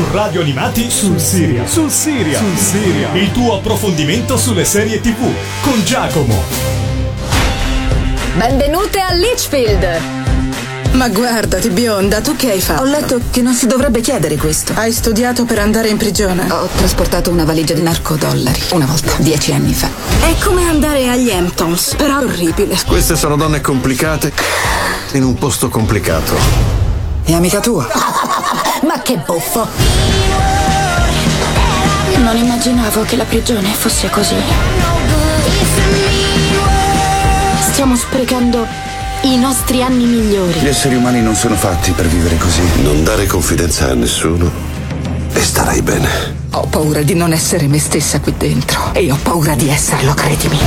Su Radio Animati sul Siria. Sul Siria. Sul Siria. Il tuo approfondimento sulle serie TV con Giacomo. Benvenute a Litchfield. Ma guardati, bionda, tu che hai fatto? Ho letto che non si dovrebbe chiedere questo. Hai studiato per andare in prigione? Ho trasportato una valigia di narcodollari una volta, dieci anni fa. È come andare agli Hamptons, però orribile. Queste sono donne complicate in un posto complicato. È amica tua? Ma che buffo. Non immaginavo che la prigione fosse così. Stiamo sprecando i nostri anni migliori. Gli esseri umani non sono fatti per vivere così. Non dare confidenza a nessuno e starai bene. Ho paura di non essere me stessa qui dentro. E ho paura di esserlo, credimi.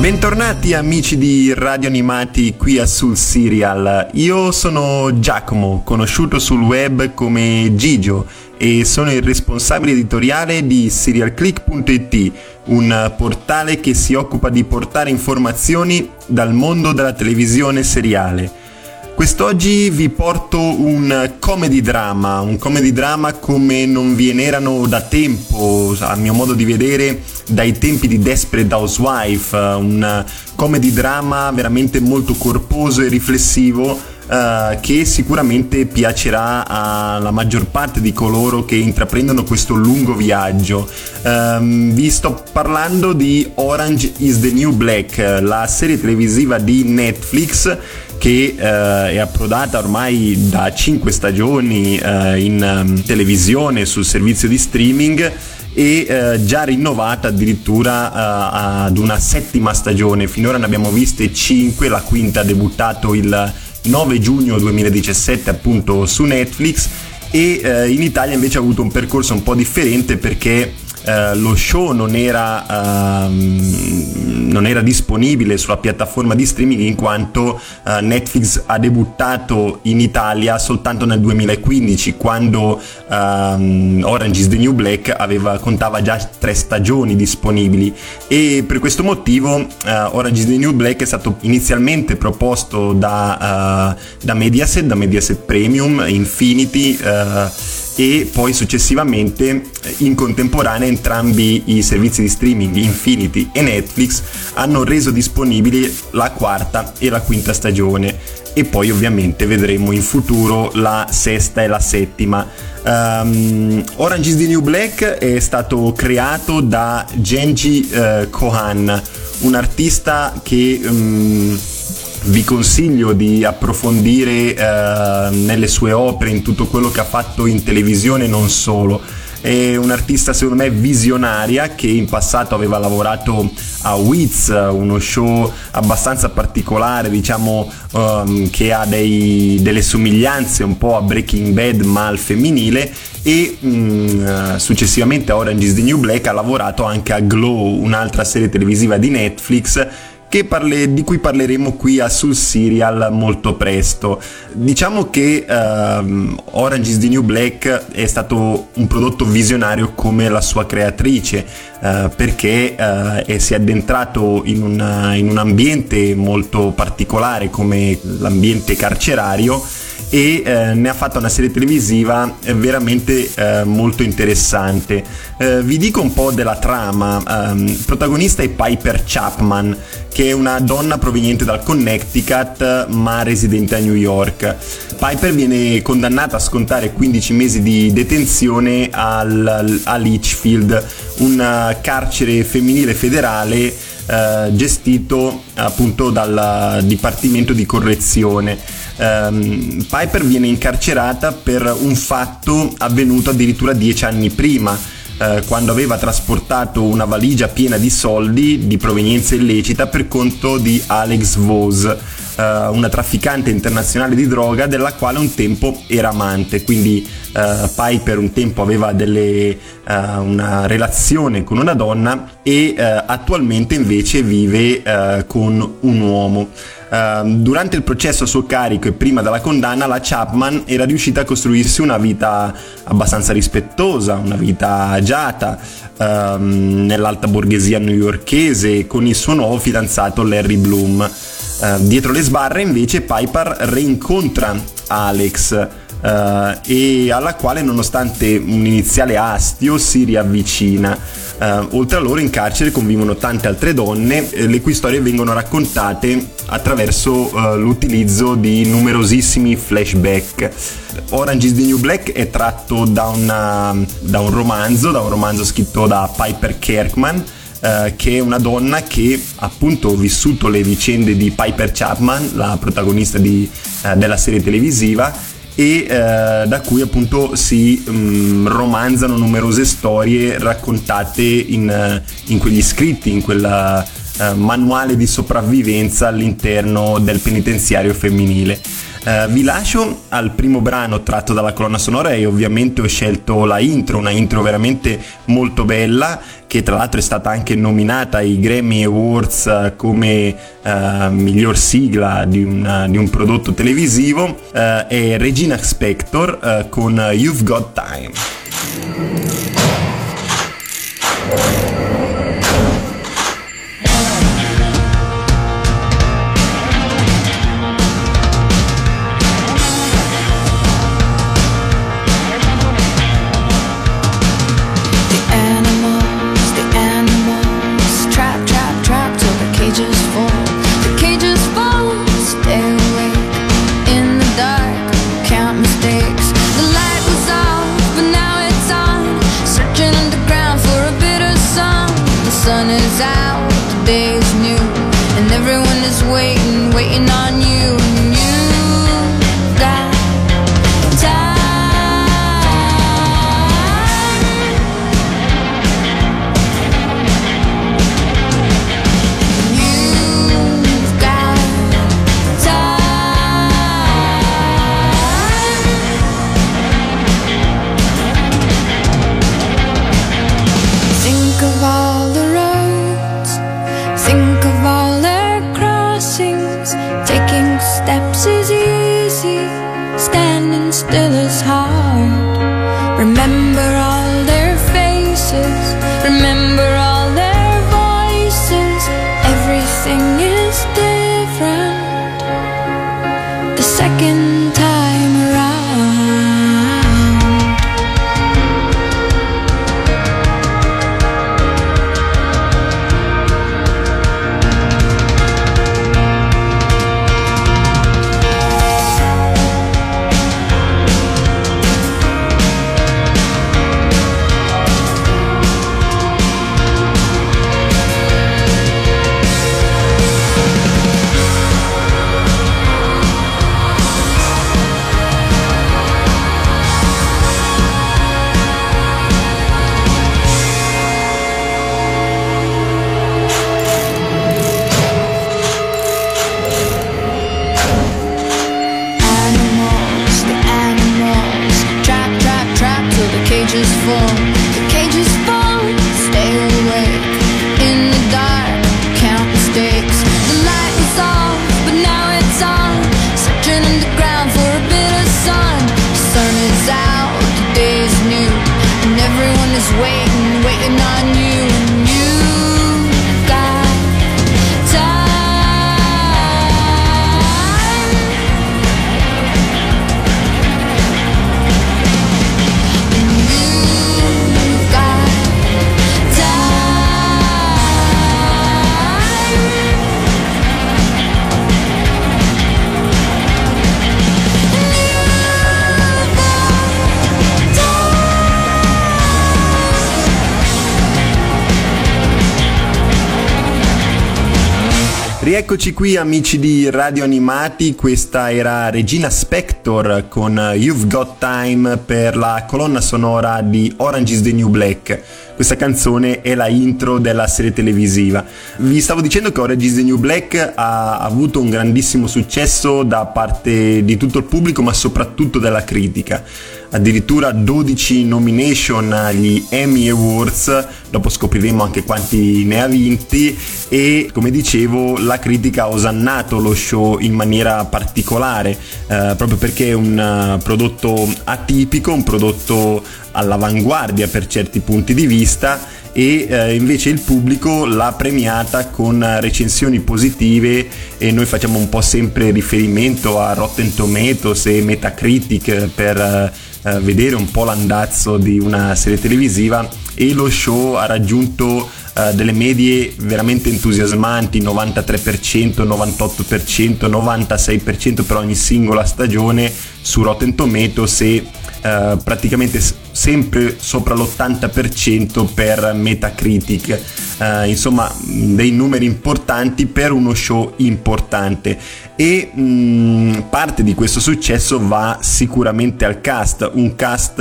Bentornati amici di Radio Animati qui a Sul Serial. Io sono Giacomo, conosciuto sul web come Gigio e sono il responsabile editoriale di serialclick.it, un portale che si occupa di portare informazioni dal mondo della televisione seriale. Quest'oggi vi porto un comedy drama, un comedy drama come non ve n'erano da tempo, a mio modo di vedere, dai tempi di Desperate Housewife, un comedy drama veramente molto corposo e riflessivo Uh, che sicuramente piacerà alla maggior parte di coloro che intraprendono questo lungo viaggio. Um, vi sto parlando di Orange is the New Black, la serie televisiva di Netflix che uh, è approdata ormai da 5 stagioni uh, in um, televisione sul servizio di streaming e eh, già rinnovata addirittura eh, ad una settima stagione. Finora ne abbiamo viste 5, la quinta ha debuttato il 9 giugno 2017 appunto su Netflix. E eh, in Italia invece ha avuto un percorso un po' differente perché Uh, lo show non era, uh, non era, disponibile sulla piattaforma di streaming in quanto uh, Netflix ha debuttato in Italia soltanto nel 2015 quando Orange is the New Black aveva, contava già tre stagioni disponibili. E per questo motivo Orange is the New Black è stato inizialmente proposto da, da Mediaset, da Mediaset Premium, Infinity e poi successivamente in contemporanea entrambi i servizi di streaming Infinity e Netflix hanno reso disponibili la quarta e la quinta stagione e poi ovviamente vedremo in futuro la sesta e la settima. Um, Orange is the New Black è stato creato da Genji uh, Kohan, un artista che um, vi consiglio di approfondire eh, nelle sue opere, in tutto quello che ha fatto in televisione non solo. È un'artista secondo me visionaria che in passato aveva lavorato a Wiz, uno show abbastanza particolare, diciamo um, che ha dei, delle somiglianze un po' a Breaking Bad ma al femminile e um, successivamente a Orange is the New Black ha lavorato anche a Glow, un'altra serie televisiva di Netflix parle, di cui parleremo qui a Sul Serial molto presto. Diciamo che uh, Orange is the New Black è stato un prodotto visionario come la sua creatrice, uh, perché uh, si è addentrato in, una, in un ambiente molto particolare come l'ambiente carcerario e eh, ne ha fatto una serie televisiva veramente eh, molto interessante. Eh, vi dico un po' della trama. Um, protagonista è Piper Chapman, che è una donna proveniente dal Connecticut ma residente a New York. Piper viene condannata a scontare 15 mesi di detenzione al, a Litchfield, un carcere femminile federale eh, gestito appunto dal Dipartimento di Correzione. Um, Piper viene incarcerata per un fatto avvenuto addirittura dieci anni prima, uh, quando aveva trasportato una valigia piena di soldi di provenienza illecita per conto di Alex Vos, uh, una trafficante internazionale di droga della quale un tempo era amante, quindi uh, Piper un tempo aveva delle, uh, una relazione con una donna e attualmente invece vive con un uomo. Uh, durante il processo a suo carico e prima della condanna, la Chapman era riuscita a costruirsi una vita abbastanza rispettosa, una vita agiata uh, nell'alta borghesia newyorkese con il suo nuovo fidanzato Larry Bloom. Uh, dietro le sbarre invece Piper rincontra Alex uh, e alla quale nonostante un iniziale astio si riavvicina. Uh, oltre a loro in carcere convivono tante altre donne, eh, le cui storie vengono raccontate attraverso uh, l'utilizzo di numerosissimi flashback. Orange is the New Black è tratto da, una, da un romanzo, da un romanzo scritto da Piper Kerkman, Uh, che è una donna che appunto ha vissuto le vicende di Piper Chapman, la protagonista di, uh, della serie televisiva, e uh, da cui appunto si um, romanzano numerose storie raccontate in, in quegli scritti, in quel manuale di sopravvivenza all'interno del penitenziario femminile. Uh, vi lascio al primo brano tratto dalla colonna sonora e ovviamente ho scelto la intro, una intro veramente molto bella che tra l'altro è stata anche nominata ai Grammy Awards uh, come uh, miglior sigla di un, di un prodotto televisivo, è Regina Spector con You've Got Time. Rieccoci qui amici di Radio Animati, questa era Regina Spector con You've Got Time per la colonna sonora di Orange is the New Black. Questa canzone è la intro della serie televisiva. Vi stavo dicendo che Orange is the New Black ha avuto un grandissimo successo da parte di tutto il pubblico ma soprattutto della critica addirittura 12 nomination agli Emmy Awards, dopo scopriremo anche quanti ne ha vinti. E come dicevo la critica ha osannato lo show in maniera particolare, eh, proprio perché è un uh, prodotto atipico, un prodotto all'avanguardia per certi punti di vista. E eh, invece il pubblico l'ha premiata con recensioni positive e noi facciamo un po' sempre riferimento a Rotten Tomatoes e Metacritic per eh, vedere un po' l'andazzo di una serie televisiva e lo show ha raggiunto uh, delle medie veramente entusiasmanti 93%, 98%, 96% per ogni singola stagione su Rotten Tomatoes e uh, praticamente sempre sopra l'80% per Metacritic. Uh, insomma, dei numeri importanti per uno show importante. E mh, parte di questo successo va sicuramente al cast, un cast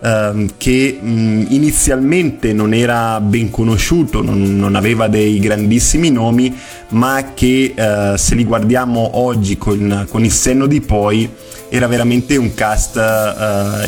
uh, che mh, inizialmente non era ben conosciuto, non, non aveva dei grandissimi nomi, ma che uh, se li guardiamo oggi con, con, il senno di poi era veramente un cast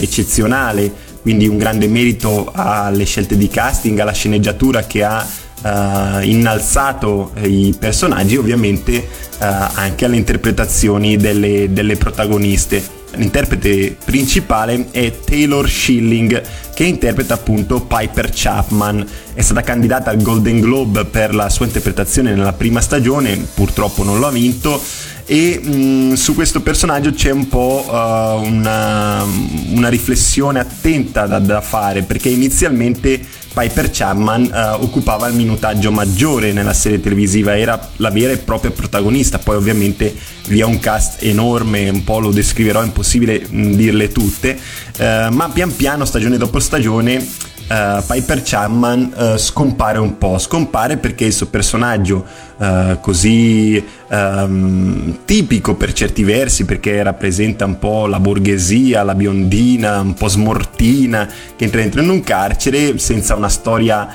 eccezionale. Quindi un grande merito alle scelte di casting, alla sceneggiatura che ha uh, innalzato i personaggi, ovviamente uh, anche alle interpretazioni delle, delle protagoniste l'interprete principale è Taylor Schilling che interpreta appunto Piper Chapman. È stata candidata al Golden Globe per la sua interpretazione nella prima stagione, purtroppo non lo ha vinto e mh, mm, su questo personaggio c'è un po' uh, una, una, riflessione attenta da, da, fare perché inizialmente Piper Chapman uh, occupava il minutaggio maggiore nella serie televisiva, era la vera e propria protagonista, poi ovviamente via un cast enorme, un po' lo descriverò, è impossibile mh, mm, dirle tutte, uh, ma pian piano stagione dopo stagione uh, Piper Chapman uh, scompare un po', scompare perché il suo personaggio uh, così um, tipico per certi versi, perché rappresenta un po' la borghesia, la biondina, un po' smortina, che entra dentro in un carcere senza una storia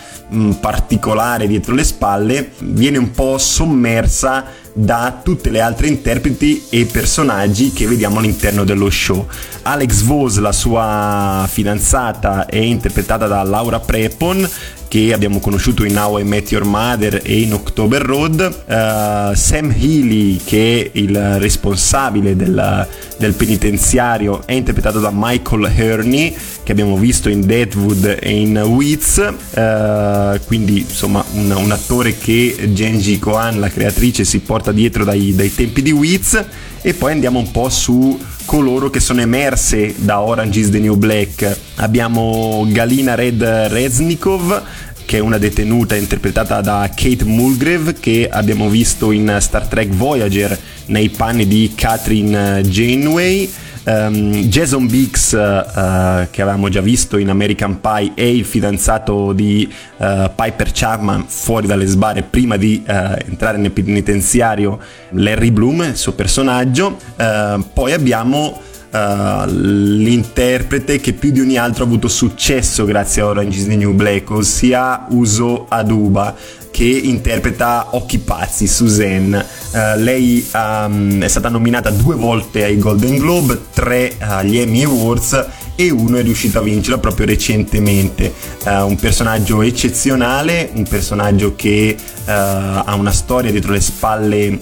particolare dietro le spalle, viene un po' sommersa da tutte le altre interpreti e personaggi che vediamo all'interno dello show. Alex Vos, la sua fidanzata, è interpretata da Laura Prepon che abbiamo conosciuto in Now I Met Your Mother e in October Road, uh, Sam Healy che è il responsabile del, del, penitenziario è interpretato da Michael Herney che abbiamo visto in Deadwood e in Wiz, uh, quindi insomma un, un, attore che Genji Kohan, la creatrice, si porta dietro dai, dai tempi di Wiz e poi andiamo un po' su coloro che sono emerse da Orange is the New Black. Abbiamo Galina Red Reznikov, che è una detenuta interpretata da Kate Mulgrave che abbiamo visto in Star Trek Voyager nei panni di Catherine Janeway Um, Jason Biggs, uh, che avevamo già visto in American Pie, è il fidanzato di uh, Piper Chapman fuori dalle sbarre prima di entrare nel penitenziario. Larry Bloom, il suo personaggio. poi abbiamo Uh, l'interprete che più di ogni altro ha avuto successo grazie a Orange is the New Black, ossia Uso Aduba che interpreta Occhi Pazzi, Suzanne. Uh, lei um, è stata nominata due volte ai Golden Globe, tre agli Emmy Awards e uno è riuscito a vincerla proprio recentemente. Uh, un personaggio eccezionale, un personaggio che uh, ha una storia dietro le spalle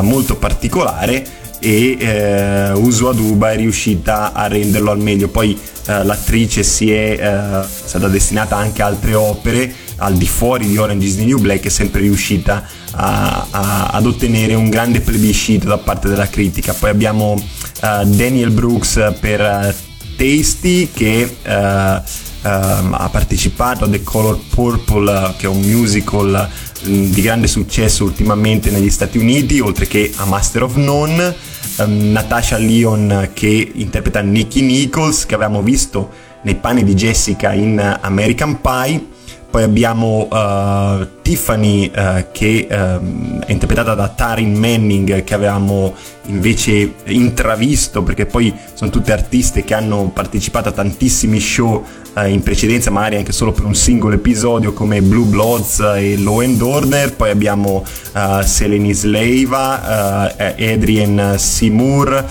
molto particolare e eh, Uso Aduba è riuscita a renderlo al meglio. Poi eh, l'attrice si è eh, stata destinata anche a altre opere al di fuori di Orange is the New Black è sempre riuscita a, a, ad ottenere un grande plebiscito da parte della critica. Poi abbiamo uh, Daniel Brooks per uh, Tasty che uh, ha partecipato a The Color Purple che è un musical mm, di grande successo ultimamente negli Stati Uniti oltre che a Master of None um, Natasha Leon che interpreta Nicky Nichols che avevamo visto nei panni di Jessica in American Pie poi abbiamo uh, Tiffany uh, che uh, è interpretata da Tarin Manning che avevamo invece intravisto perché poi sono tutte artiste che hanno partecipato a tantissimi show uh, in precedenza magari anche solo per un singolo episodio come Blue Bloods e Law and Order. Poi abbiamo Selene Sleiva Adrian Seymour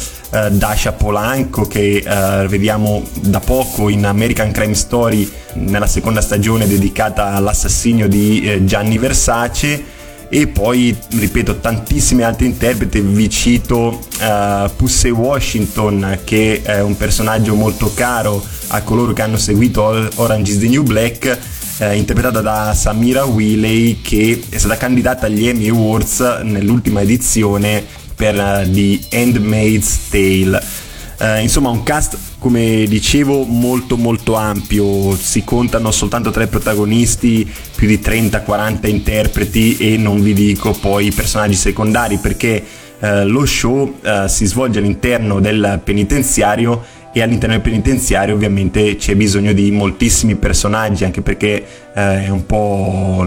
Dasha Polanco che vediamo da poco in American Crime Story nella seconda stagione dedicata all'assassinio di eh, Gianni Versace e poi ripeto tantissime altre interpreti vi cito uh, Pussy Washington che è un personaggio molto caro a coloro che hanno seguito Orange is the New Black eh, interpretata da Samira Willey che è stata candidata agli Emmy Awards nell'ultima edizione per uh, The Handmaid's Tale. Uh, insomma un cast come dicevo molto molto ampio, si contano soltanto tre protagonisti, più di 30-40 interpreti e non vi dico poi i personaggi secondari perché uh, lo show si svolge all'interno del penitenziario e all'interno del penitenziario ovviamente c'è bisogno di moltissimi personaggi anche perché eh, è un po'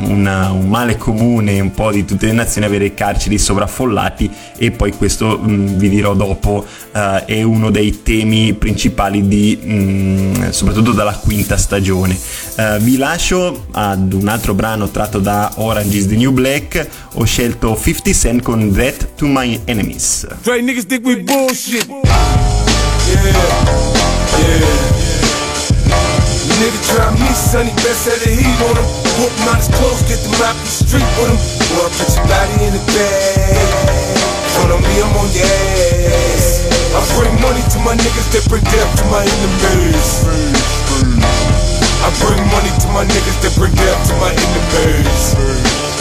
una, un male comune un po' di tutte le nazioni avere carceri sovraffollati. E poi questo mh, mm, vi dirò dopo eh, è uno dei temi principali di mh, mm, soprattutto dalla quinta stagione. Eh, vi lascio ad un altro brano tratto da Orange is the New Black. Ho scelto 50 Cent con That to My Enemies. Try niggas think we bullshit Yeah, yeah. Nigga try me, sonny, best set the heat on him. Whoop him out his clothes, get them out the street with him. Boy, put your body in the bag. Front on me, I'm on your ass. I bring money to my niggas that bring death to my enemies. I bring money to my niggas that bring death to my enemies.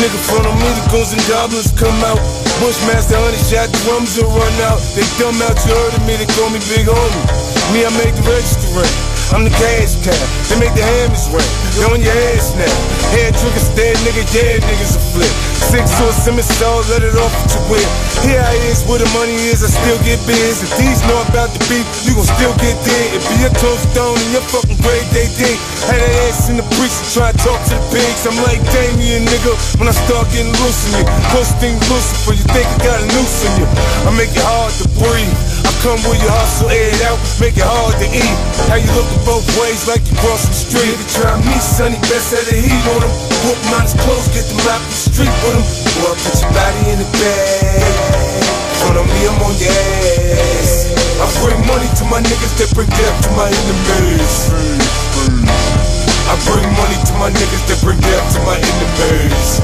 Nigga front on me, the goons and goblins come out. Bushmaster, honey shot, drums will run out. They dumb out, you heard of me, they call me Big Homie. Me, I make the register ring. I'm the cash cow. They make the hammers ring. They on your ass now. Head trigger, stand nigga, yeah, niggas a flip. Six to a stall, let it off your whip. Here I is where the money is, I still get biz. If these know about the beef, you gon' still get dead. If be a tombstone in your fucking grave, they dig. Had that ass in the precinct, try to talk to the pigs. I'm like Damien, nigga, when I start getting loose in you. Posting Lucifer, you think I got a noose in you. I make it hard to breathe. I come with you hustle, air it out, make it hard to eat. How you looking both ways like you cross the street? Nigga try me, sonny, best set the heat on him. Whoop him clothes, get them out the street with him. Boy, put your body in the bag. Front on me, I'm on your ass. I bring money to my niggas that bring death to my enemies. I bring money to my niggas that bring death to my enemies.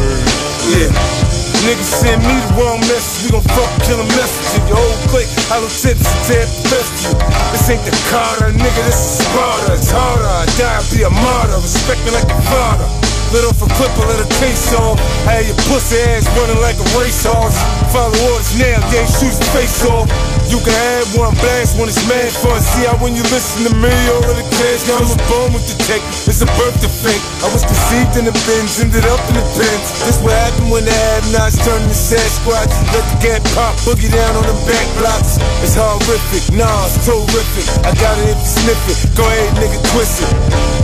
Yeah. Niggas send me the wrong message, we gon' fuck kill a message in your whole clique. Hollow tips and the you. This ain't the Carter, nigga, this is Sparta. It's harder, I die, be a martyr. Respect me like a father. Lit off a clip, let a case off. I had your pussy ass running like a racehorse. Follow orders now, they shoot his face off. You can have one blast when it's mad fun. See how when you listen to me, all of the cash comes born with the tech. It's a birth defect. I was conceived in the bins, ended up in the pens. This what happened when the have-nots turn to Sasquatch. Let the gap pop, boogie down on the back blocks. It's horrific, nah, it's terrific. I got it if you sniff it. Go ahead, nigga, twist it.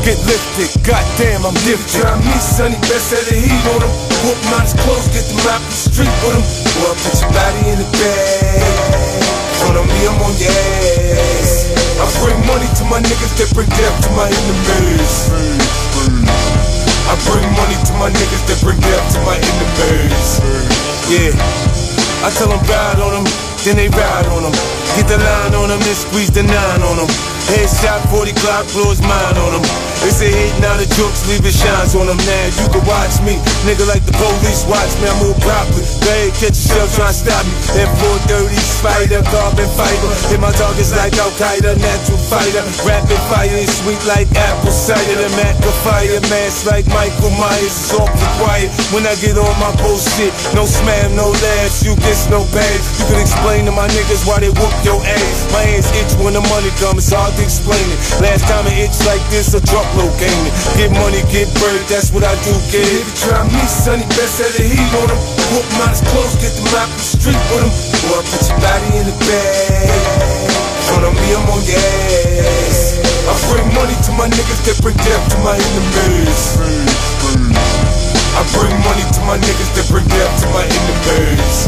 Get lifted, goddamn, I'm gifted. Try me, sonny, best set the heat on him. Out his clothes, get them out the street with him. Boy, put your body in the bag. On me, I'm on your ass. I bring money to my niggas that bring death to my enemies. I bring money to my niggas that bring death to my enemies. Yeah. I tell them ride on them, then they ride on them. Get the line on them, then squeeze the nine on them. Headshot 40 Glock, blow mine on them. They say hit now the jokes, leave it shines on them now. You can watch me, nigga like the police watch me. I move properly. Ahead, catch yourself trying to stop me. That 430 spider, carbon fiber. Hit my targets like Al Qaeda, natural fighter. Rapid fire is sweet like apple cider. The Mac fire, mask like Michael Myers. It's awfully quiet when I get on my bullshit. No spam, no laughs, you get no bags. You can explain to my niggas why they whoop your ass. My hands itch when the money comes, it's hard to explain it. Last time it itched like this, a drop low gaming. Get money, get bird, that's what I do, kid. Nigga try me, sonny, best set the heat on him. Whoop his clothes, get them out the street with him. Boy, put your body in the bag. Front on me, I'm on your ass. I bring money to my niggas that bring death to my enemies. I bring money to my niggas that bring death to my enemies.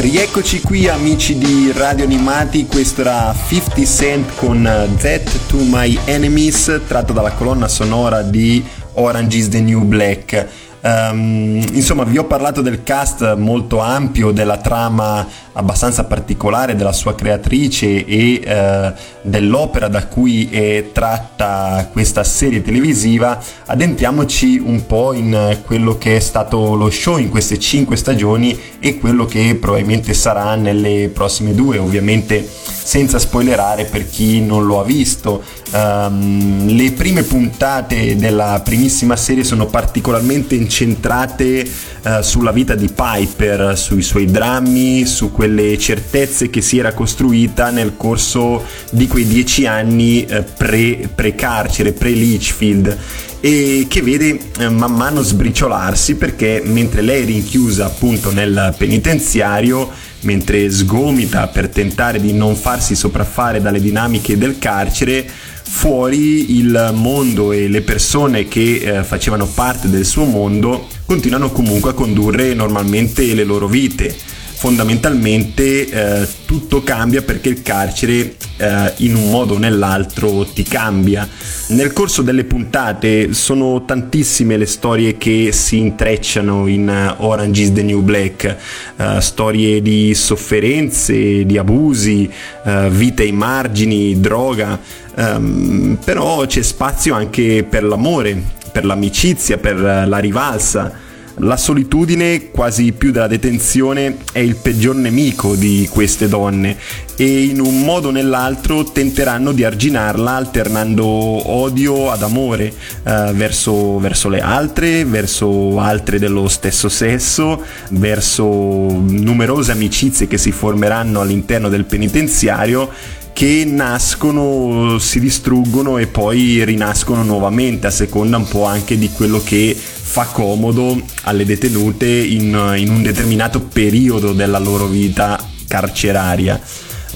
Rieccoci qui amici di Radio Animati, questo era 50 Cent con That to My Enemies, tratto dalla colonna sonora di Orange is the New Black. Um, insomma, vi ho parlato del cast molto ampio, della trama abbastanza particolare della sua creatrice e uh, dell'opera da cui è tratta questa serie televisiva. Addentriamoci un po' in quello che è stato lo show in queste cinque stagioni e quello che probabilmente sarà nelle prossime due, ovviamente senza spoilerare per chi non lo ha visto. Um, le prime puntate della primissima serie sono particolarmente incentrate uh, sulla vita di Piper, sui suoi drammi, su quelle certezze che si era costruita nel corso di quei dieci anni uh, pre, pre-carcere, pre-Litchfield e che vede eh, man mano sbriciolarsi perché mentre lei è rinchiusa appunto nel penitenziario mentre sgomita per tentare di non farsi sopraffare dalle dinamiche del carcere fuori il mondo e le persone che eh, facevano parte del suo mondo continuano comunque a condurre normalmente le loro vite fondamentalmente eh, tutto cambia perché il carcere eh, in un modo o nell'altro ti cambia. Nel corso delle puntate sono tantissime le storie che si intrecciano in uh, Orange is the New Black, uh, storie di sofferenze, di abusi, uh, vite ai margini, droga, um, però c'è spazio anche per l'amore, per l'amicizia, per la rivalsa la solitudine, quasi più della detenzione, è il peggior nemico di queste donne e in un modo o nell'altro tenteranno di arginarla alternando odio ad amore eh, verso, verso le altre, verso altre dello stesso sesso, verso numerose amicizie che si formeranno all'interno del penitenziario che nascono, si distruggono e poi rinascono nuovamente a seconda un po' anche di quello che fa comodo alle detenute in, in un determinato periodo della loro vita carceraria.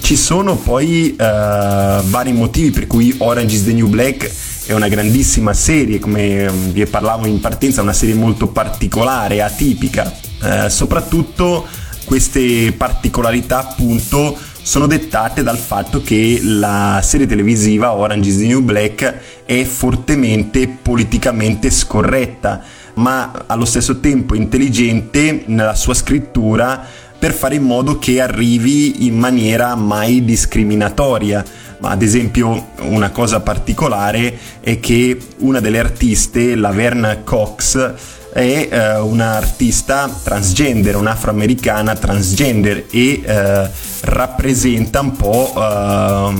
Ci sono poi uh, vari motivi per cui Orange is the New Black è una grandissima serie, come vi parlavo in partenza, una serie molto particolare, atipica. Uh, soprattutto queste particolarità appunto sono dettate dal fatto che la serie televisiva Orange is the New Black è fortemente politicamente scorretta ma allo stesso tempo intelligente nella sua scrittura per fare in modo che arrivi in maniera mai discriminatoria. Ad esempio una cosa particolare è che una delle artiste, la Verna Cox, è eh, un'artista transgender, un'afroamericana transgender e eh, rappresenta un po' eh,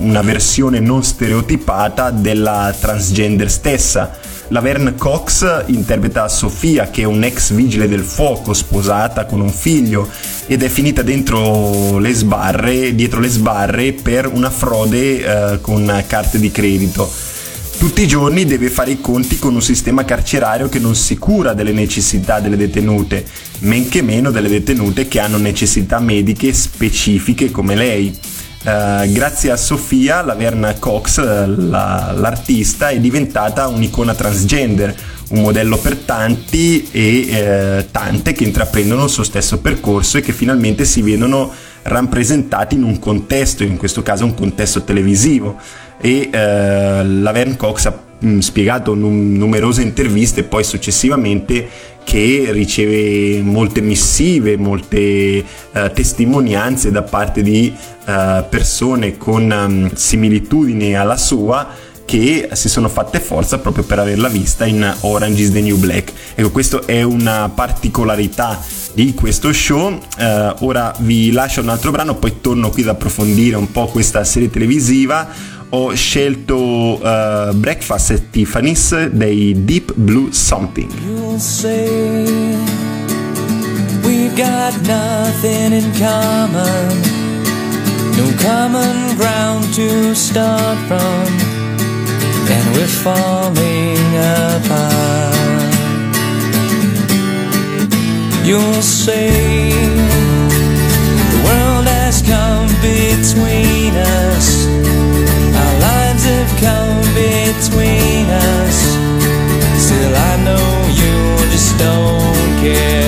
una versione non stereotipata della transgender stessa Laverne Cox interpreta Sofia, che è un'ex vigile del fuoco sposata con un figlio ed è finita dentro le sbarre, dietro le sbarre per una frode eh, con carte di credito. Tutti i giorni deve fare i conti con un sistema carcerario che non si cura delle necessità delle detenute, men che meno delle detenute che hanno necessità mediche specifiche come lei. Uh, grazie a Sofia, la Verna Cox, la, l'artista, è diventata un'icona transgender, un modello per tanti e eh, tante che intraprendono il suo stesso percorso e che finalmente si vedono rappresentati in un contesto, in questo caso un contesto televisivo. E eh, la Vern Cox ha mh, mm, spiegato in numerose interviste poi successivamente che riceve molte missive, molte uh, testimonianze da parte di uh, persone con um, similitudini alla sua che si sono fatte forza proprio per averla vista in Orange is the New Black. Ecco, questa è una particolarità di questo show. Uh, ora vi lascio un altro brano, poi torno qui ad approfondire un po' questa serie televisiva ho scelto uh, Breakfast at Tiffany's dei Deep Blue Something. You'll say we've got nothing in common, no common ground to start from, and we're falling apart. You'll say between us. Still, I know you just don't care.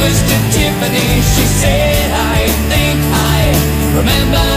Breakfast at Tiffany? She said, I think I remember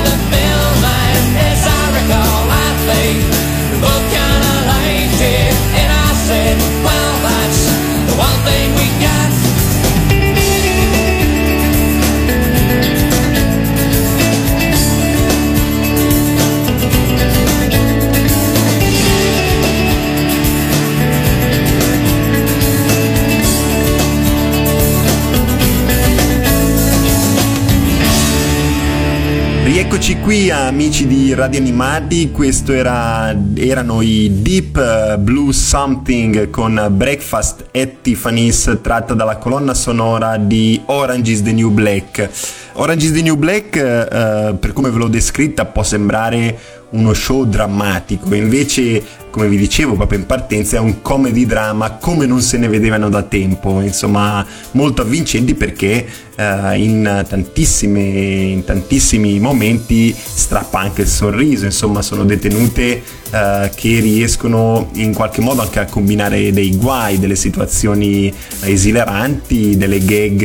Rieccoci qui amici di Radio Animati, questo era, erano i Deep eh, Blue Something con Breakfast at Tiffany's tratta dalla colonna sonora di Orange is the New Black. Orange is the New Black, eh, per come ve l'ho descritta, può sembrare uno show drammatico, invece come vi dicevo proprio in partenza è un comedy drama come non se ne vedevano da tempo, insomma molto avvincenti perché eh, in, in tantissimi momenti strappa anche il sorriso, insomma sono detenute eh, che riescono in qualche modo anche a combinare dei guai, delle situazioni esileranti, delle gag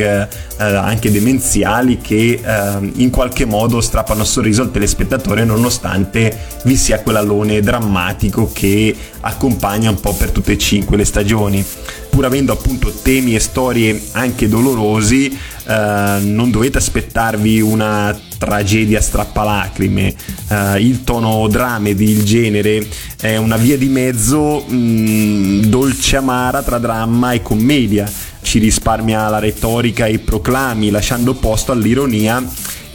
eh, anche demenziali che eh, in qualche modo strappano il sorriso al telespettatore nonostante vi sia quell'alone drammatico che accompagna un po' per tutte e cinque le stagioni. Pur avendo appunto temi e storie anche dolorosi, eh, non dovete aspettarvi una tragedia strappalacrime. Eh, il tono dramedy, il genere, è una via di mezzo mh, dolce amara tra dramma e commedia. Ci risparmia la retorica e i proclami, lasciando posto all'ironia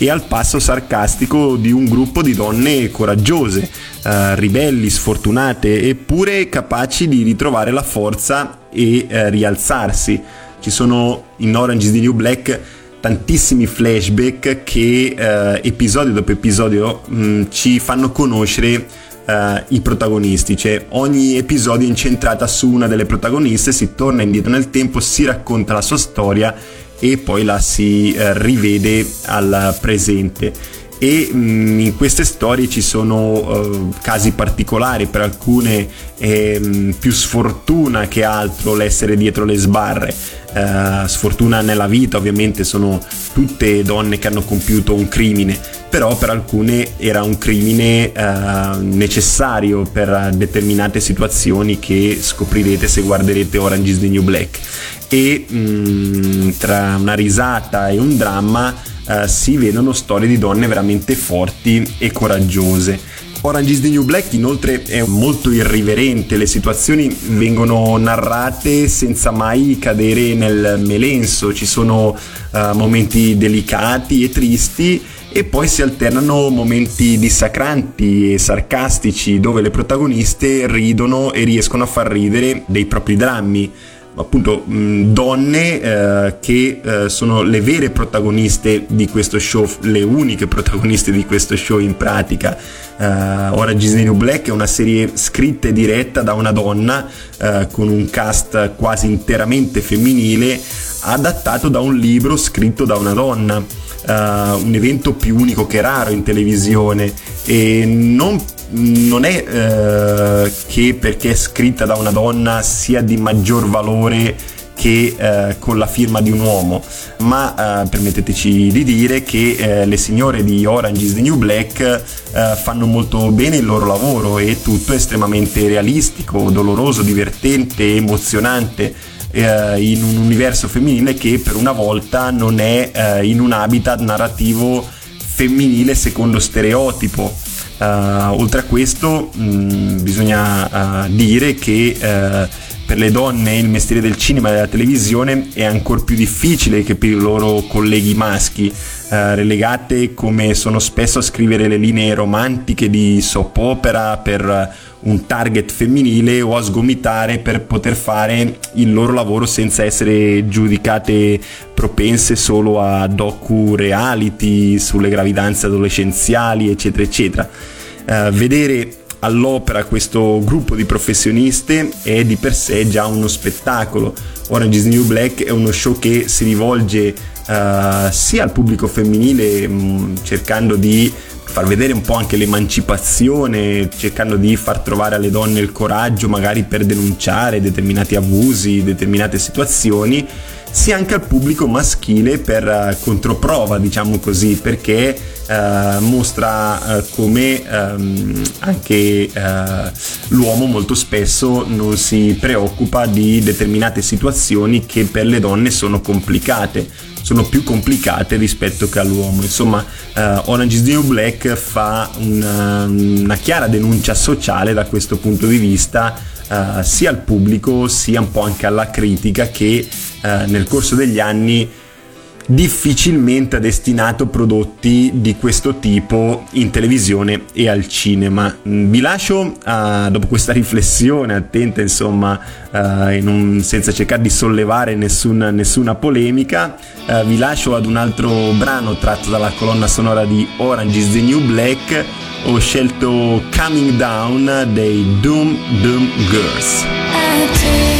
e al passo sarcastico di un gruppo di donne coraggiose, eh, ribelli, sfortunate, eppure capaci di ritrovare la forza e eh, rialzarsi. Ci sono in Orange is the New Black tantissimi flashback che eh, episodio dopo episodio mh, ci fanno conoscere uh, i protagonisti, cioè ogni episodio è incentrata su una delle protagoniste, si torna indietro nel tempo, si racconta la sua storia e poi la si uh, rivede al presente. E mh, in queste storie ci sono uh, casi particolari, per alcune mh, più sfortuna che altro l'essere dietro le sbarre. Uh, sfortuna nella vita ovviamente sono tutte donne che hanno compiuto un crimine, però per alcune era un crimine uh, necessario per determinate situazioni che scoprirete se guarderete Orange is the New Black. E mh, tra una risata e un dramma Uh, si vedono storie di donne veramente forti e coraggiose. Orange is the New Black inoltre è molto irriverente, le situazioni vengono narrate senza mai cadere nel melenso, ci sono uh, momenti delicati e tristi e poi si alternano momenti dissacranti e sarcastici dove le protagoniste ridono e riescono a far ridere dei propri drammi appunto mh, donne eh, che eh, sono le vere protagoniste di questo show, le uniche protagoniste di questo show in pratica. Uh, ora Disney New Black è una serie scritta e diretta da una donna uh, con un cast quasi interamente femminile adattato da un libro scritto da una donna. Uh, un evento più unico che raro in televisione e non non è eh, che perché è scritta da una donna sia di maggior valore che eh, con la firma di un uomo, ma eh, permetteteci di dire che eh, le signore di Orange is the New Black eh, fanno molto bene il loro lavoro e tutto è estremamente realistico, doloroso, divertente, emozionante eh, in un universo femminile che per una volta non è eh, in un habitat narrativo femminile secondo stereotipo oltre a questo mh, bisogna uh, dire che uh, per le donne il mestiere del cinema e della televisione è ancora più difficile che per i loro colleghi maschi, relegate come sono spesso a scrivere le linee romantiche di soap opera per un target femminile o a sgomitare per poter fare il loro lavoro senza essere giudicate propense solo a docu reality sulle gravidanze adolescenziali eccetera eccetera. Uh, vedere all'opera questo gruppo di professioniste è di per sé già uno spettacolo. Orange is New Black è uno show che si rivolge uh, sia al pubblico femminile mh, cercando di far vedere un po' anche l'emancipazione, cercando di far trovare alle donne il coraggio magari per denunciare determinati abusi, determinate situazioni, sia anche al pubblico maschile per uh, controprova, diciamo così, perché uh, mostra uh, come um, anche l'uomo molto spesso non si preoccupa di determinate situazioni che per le donne sono complicate sono più complicate rispetto che all'uomo. Insomma, uh, Orange is the New Black fa una, una, chiara denuncia sociale da questo punto di vista, uh, sia al pubblico sia un po' anche alla critica che uh, nel corso degli anni difficilmente ha destinato prodotti di questo tipo in televisione e al cinema. Mm, vi lascio uh, dopo questa riflessione attenta, insomma, uh, un, senza cercare di sollevare nessun, nessuna polemica, uh, vi lascio ad un altro brano tratto dalla colonna sonora di Orange is the New Black. Ho scelto Coming Down dei Doom Doom Girls.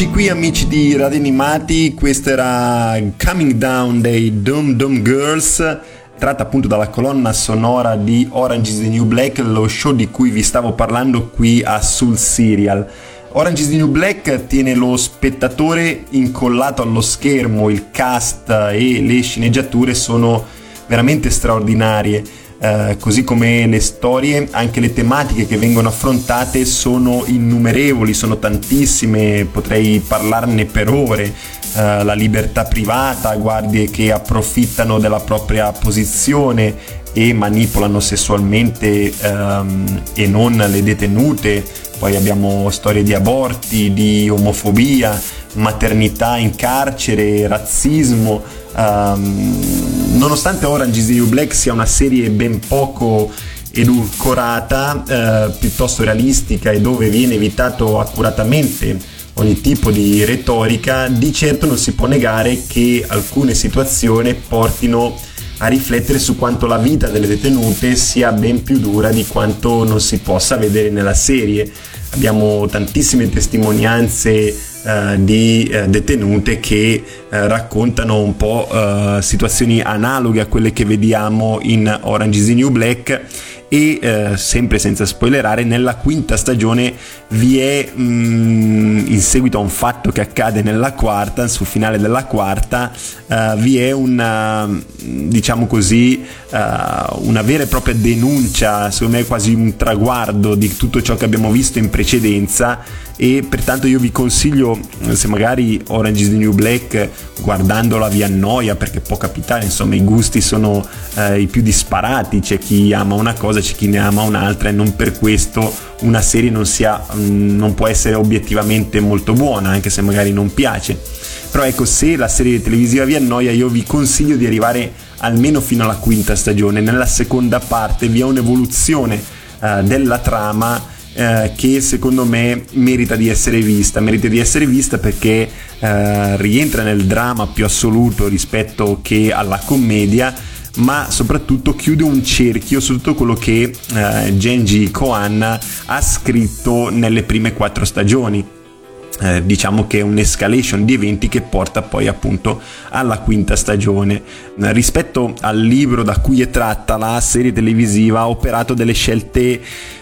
Eccoci qui amici di Radio Animati, questo era Coming Down dei Dum Dum Girls, tratta appunto dalla colonna sonora di Orange is the New Black, lo show di cui vi stavo parlando qui a Sul Serial. Orange is the New Black tiene lo spettatore incollato allo schermo, il cast e le sceneggiature sono veramente straordinarie. Uh, così come le storie, anche le tematiche che vengono affrontate sono innumerevoli, sono tantissime, potrei parlarne per ore. Uh, la libertà privata, guardie che approfittano della propria posizione e manipolano sessualmente um, e non le detenute, poi abbiamo storie di aborti, di omofobia, maternità in carcere, razzismo. Um, nonostante Orange is the New Black sia una serie ben poco edulcorata, eh, piuttosto realistica e dove viene evitato accuratamente ogni tipo di retorica, di certo non si può negare che alcune situazioni portino a riflettere su quanto la vita delle detenute sia ben più dura di quanto non si possa vedere nella serie. Abbiamo tantissime testimonianze Uh, di uh, detenute che uh, raccontano un po' situazioni analoghe a quelle che vediamo in Orange is the New Black e eh, sempre senza spoilerare nella quinta stagione vi è mh, mm, in seguito a un fatto che accade nella quarta sul finale della quarta uh, vi è una diciamo così uh, una vera e propria denuncia secondo me quasi un traguardo di tutto ciò che abbiamo visto in precedenza e pertanto io vi consiglio se magari Orange is the New Black guardandola vi annoia perché può capitare insomma i gusti sono uh, i più disparati c'è chi ama una cosa c'è chi ne ama un'altra e non per questo una serie non, sia, mm, non può essere obiettivamente molto buona, anche se magari non piace. Però ecco, se la serie televisiva vi annoia, io vi consiglio di arrivare almeno fino alla quinta stagione. Nella seconda parte vi è un'evoluzione uh, della trama Uh, che secondo me merita di essere vista. Merita di essere vista perché uh, rientra nel dramma più assoluto rispetto che alla commedia ma soprattutto chiude un cerchio su tutto quello che eh, Genji Kohan ha scritto nelle prime quattro stagioni. Eh, diciamo che è un'escalation di eventi che porta poi appunto alla quinta stagione. Eh, rispetto al libro da cui è tratta la serie televisiva ha operato delle scelte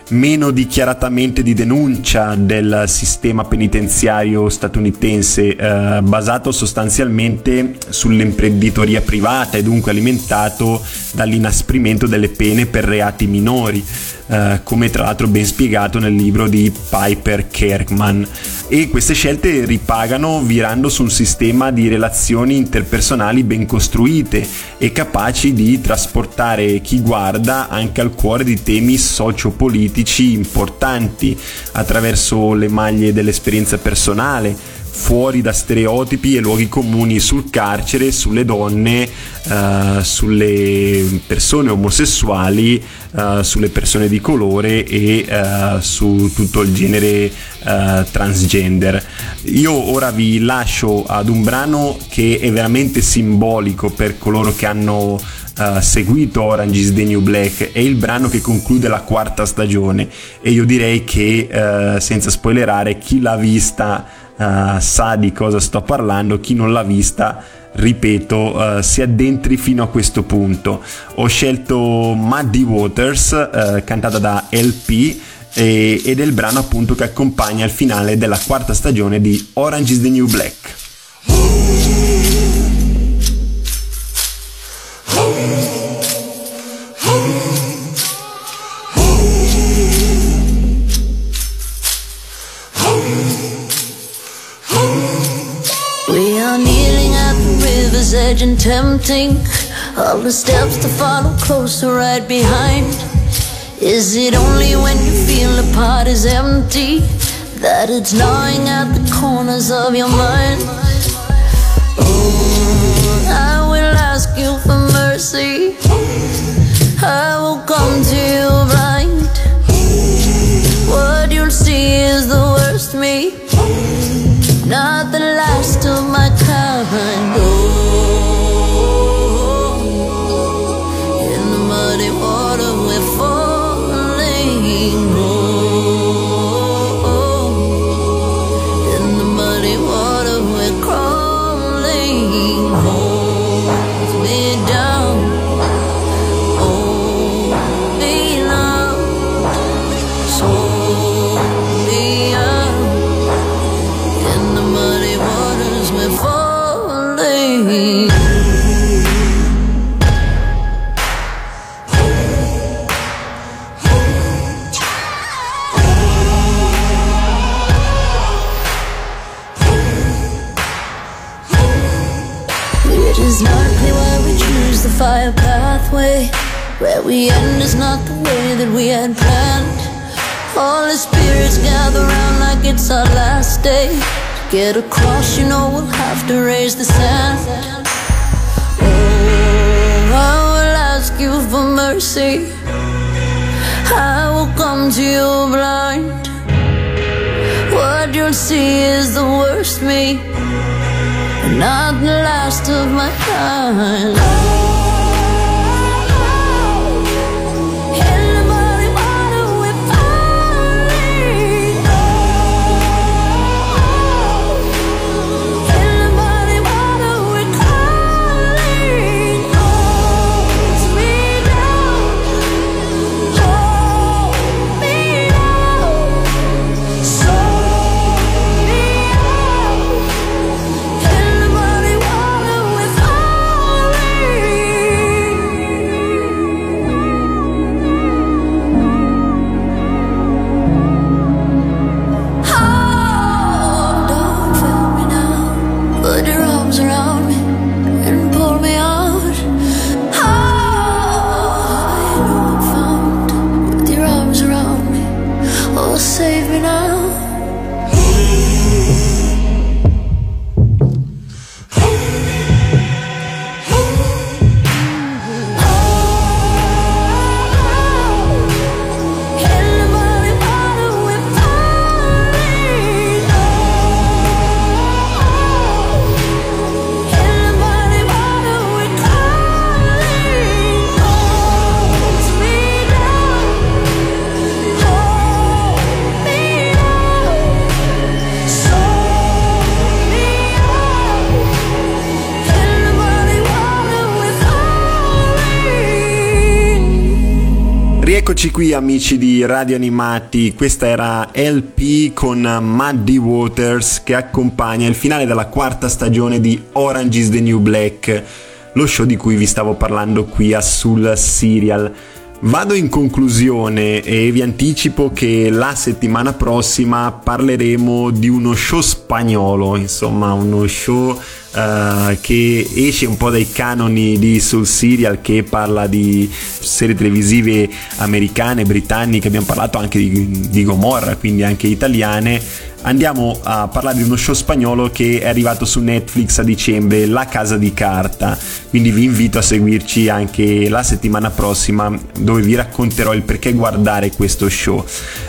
meno dichiaratamente di denuncia del sistema penitenziario statunitense, eh, basato sostanzialmente sull'imprenditoria privata e dunque alimentato dall'inasprimento delle pene per reati minori. Uh, come tra l'altro ben spiegato nel libro di Piper Kerkman. E queste scelte ripagano virando su un sistema di relazioni interpersonali ben costruite e capaci di trasportare chi guarda anche al cuore di temi sociopolitici importanti attraverso le maglie dell'esperienza personale fuori da stereotipi e luoghi comuni sul carcere, sulle donne, uh, sulle persone omosessuali, uh, sulle persone di colore e uh, su tutto il genere transgender. Io ora vi lascio ad un brano che è veramente simbolico per coloro che hanno Seguito Orange is the New Black è il brano che conclude la quarta stagione e io direi che uh, senza spoilerare chi l'ha vista uh, sa di cosa sto parlando, chi non l'ha vista ripeto, uh, si addentri fino a questo punto. Ho scelto Muddy Waters, uh, cantata da LP, e, ed è il brano appunto che accompagna il finale della quarta stagione di Orange is the New Black. And tempting. All the steps to follow closer right behind. Is it only when you feel the pot is empty that it's gnawing at the corners of your mind? Oh, I will ask you for mercy. I will come to you blind. What you'll see is the worst me, not the last of my kind. identify we had planned. All the spirits gather round like it's our last day. To get across, you know we'll have to raise the sand. Oh, I will ask you for mercy. I will come to you blind. What you'll see is the worst me, not the last of my kind. Eccoci qui amici di Radio Animati, questa era LP con Muddy Waters che accompagna il finale della quarta stagione di Orange is the New Black, lo show di cui vi stavo parlando qui a Sul Serial. Vado in conclusione e vi anticipo che la settimana prossima parleremo di uno show spagnolo, insomma uno show uh, che esce un po' dai canoni di Soul Serial che parla di serie televisive americane, britanniche, abbiamo parlato anche di, di Gomorra, quindi anche italiane andiamo a parlare di uno show spagnolo che è arrivato su Netflix a dicembre, La Casa di Carta. Quindi vi invito a seguirci anche la settimana prossima dove vi racconterò il perché guardare questo show.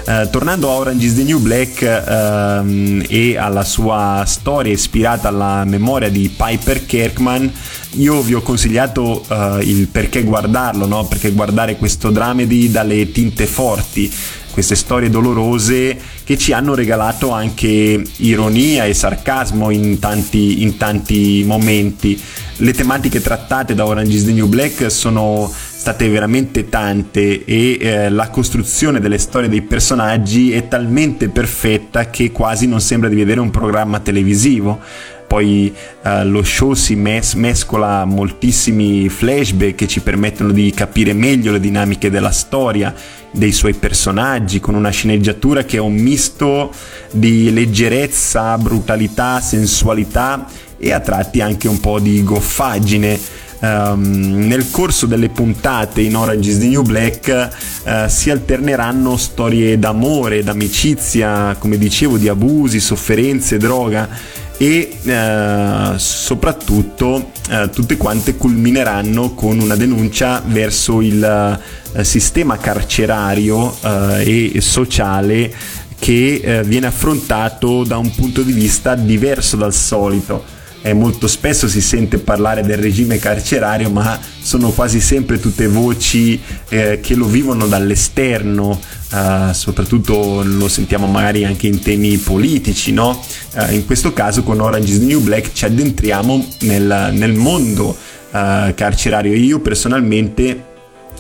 Eh, tornando a Orange is the New Black ehm, e alla sua storia ispirata alla memoria di Piper Kirkman, io vi ho consigliato uh, il perché guardarlo, no? perché guardare questo dramedy dalle tinte forti queste storie dolorose che ci hanno regalato anche ironia e sarcasmo in tanti, in tanti momenti. Le tematiche trattate da Orange is the New Black sono state veramente tante e eh, la costruzione delle storie dei personaggi è talmente perfetta che quasi non sembra di vedere un programma televisivo poi uh, lo show si mes- mescola moltissimi flashback che ci permettono di capire meglio le dinamiche della storia, dei suoi personaggi, con una sceneggiatura che è un misto di leggerezza, brutalità, sensualità e a tratti anche un po' di goffaggine. Um, nel corso delle puntate in Orange is the New Black uh, si alterneranno storie d'amore, d'amicizia, come dicevo, di abusi, sofferenze, droga e eh, soprattutto eh, tutte quante culmineranno con una denuncia verso il eh, sistema carcerario eh, e sociale che eh, viene affrontato da un punto di vista diverso dal solito eh, molto spesso si sente parlare del regime carcerario, ma sono quasi sempre tutte voci eh, che lo vivono dall'esterno, eh, soprattutto lo sentiamo magari anche in temi politici, no? Eh, in questo caso con Orange is the New Black ci addentriamo nel, nel mondo eh, carcerario. Io personalmente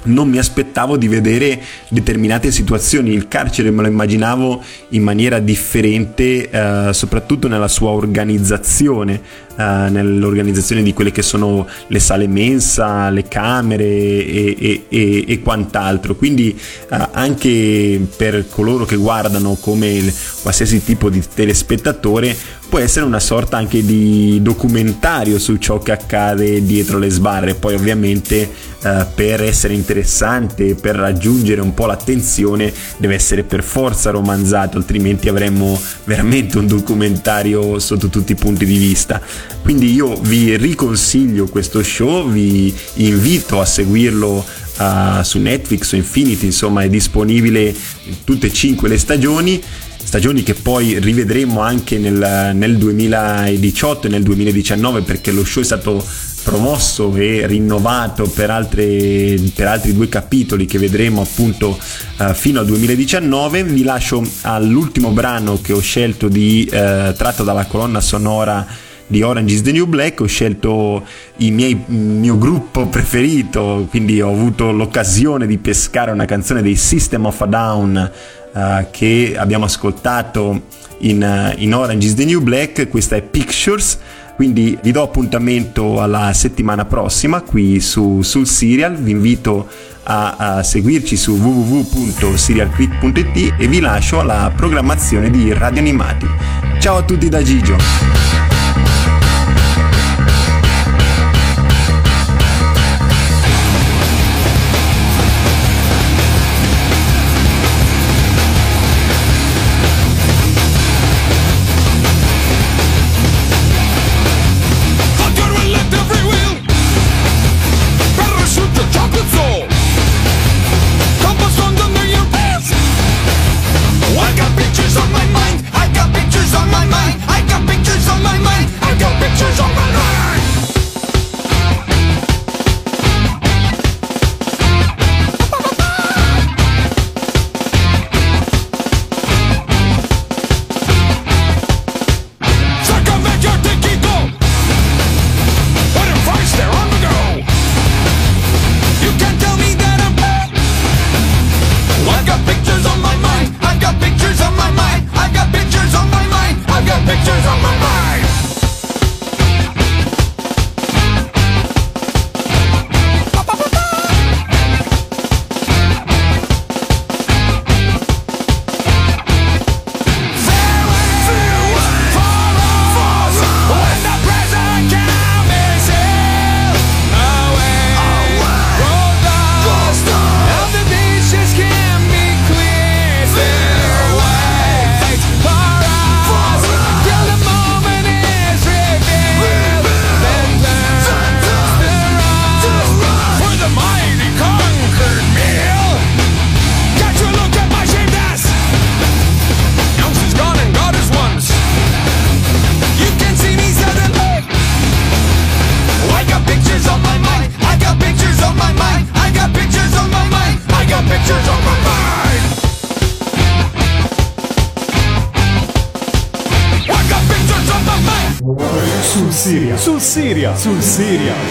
non mi aspettavo di vedere determinate situazioni. Il carcere me lo immaginavo in maniera differente, eh, soprattutto nella sua organizzazione, eh, nell'organizzazione di quelle che sono le sale mensa, le camere e, e, e, e quant'altro. Quindi eh, anche per coloro che guardano come qualsiasi tipo di telespettatore può essere una sorta anche di documentario su ciò che accade dietro le sbarre. Poi ovviamente eh, per essere interessante, per raggiungere un po' l'attenzione, deve essere per forza romanzato, altrimenti avremmo veramente un documentario sotto tutti i punti di vista. Quindi io vi riconsiglio questo show, vi invito a seguirlo uh, su Netflix o Infinity, insomma è disponibile in tutte e cinque le stagioni stagioni che poi rivedremo anche nel, nel 2018 e nel 2019 perché lo show è stato promosso e rinnovato per, altre, per altri due capitoli che vedremo appunto uh, fino al 2019 vi lascio all'ultimo brano che ho scelto di uh, tratto dalla colonna sonora di Orange is the New Black. Ho scelto il mio gruppo preferito quindi ho avuto l'occasione di pescare una canzone dei System of a Down uh, che abbiamo ascoltato in, uh, in Orange is the New Black questa è Pictures quindi vi do appuntamento alla settimana prossima qui su, sul serial vi invito a, a seguirci su www.serialclick.it e vi lascio alla programmazione di Radio Animati. Ciao a tutti da Gigio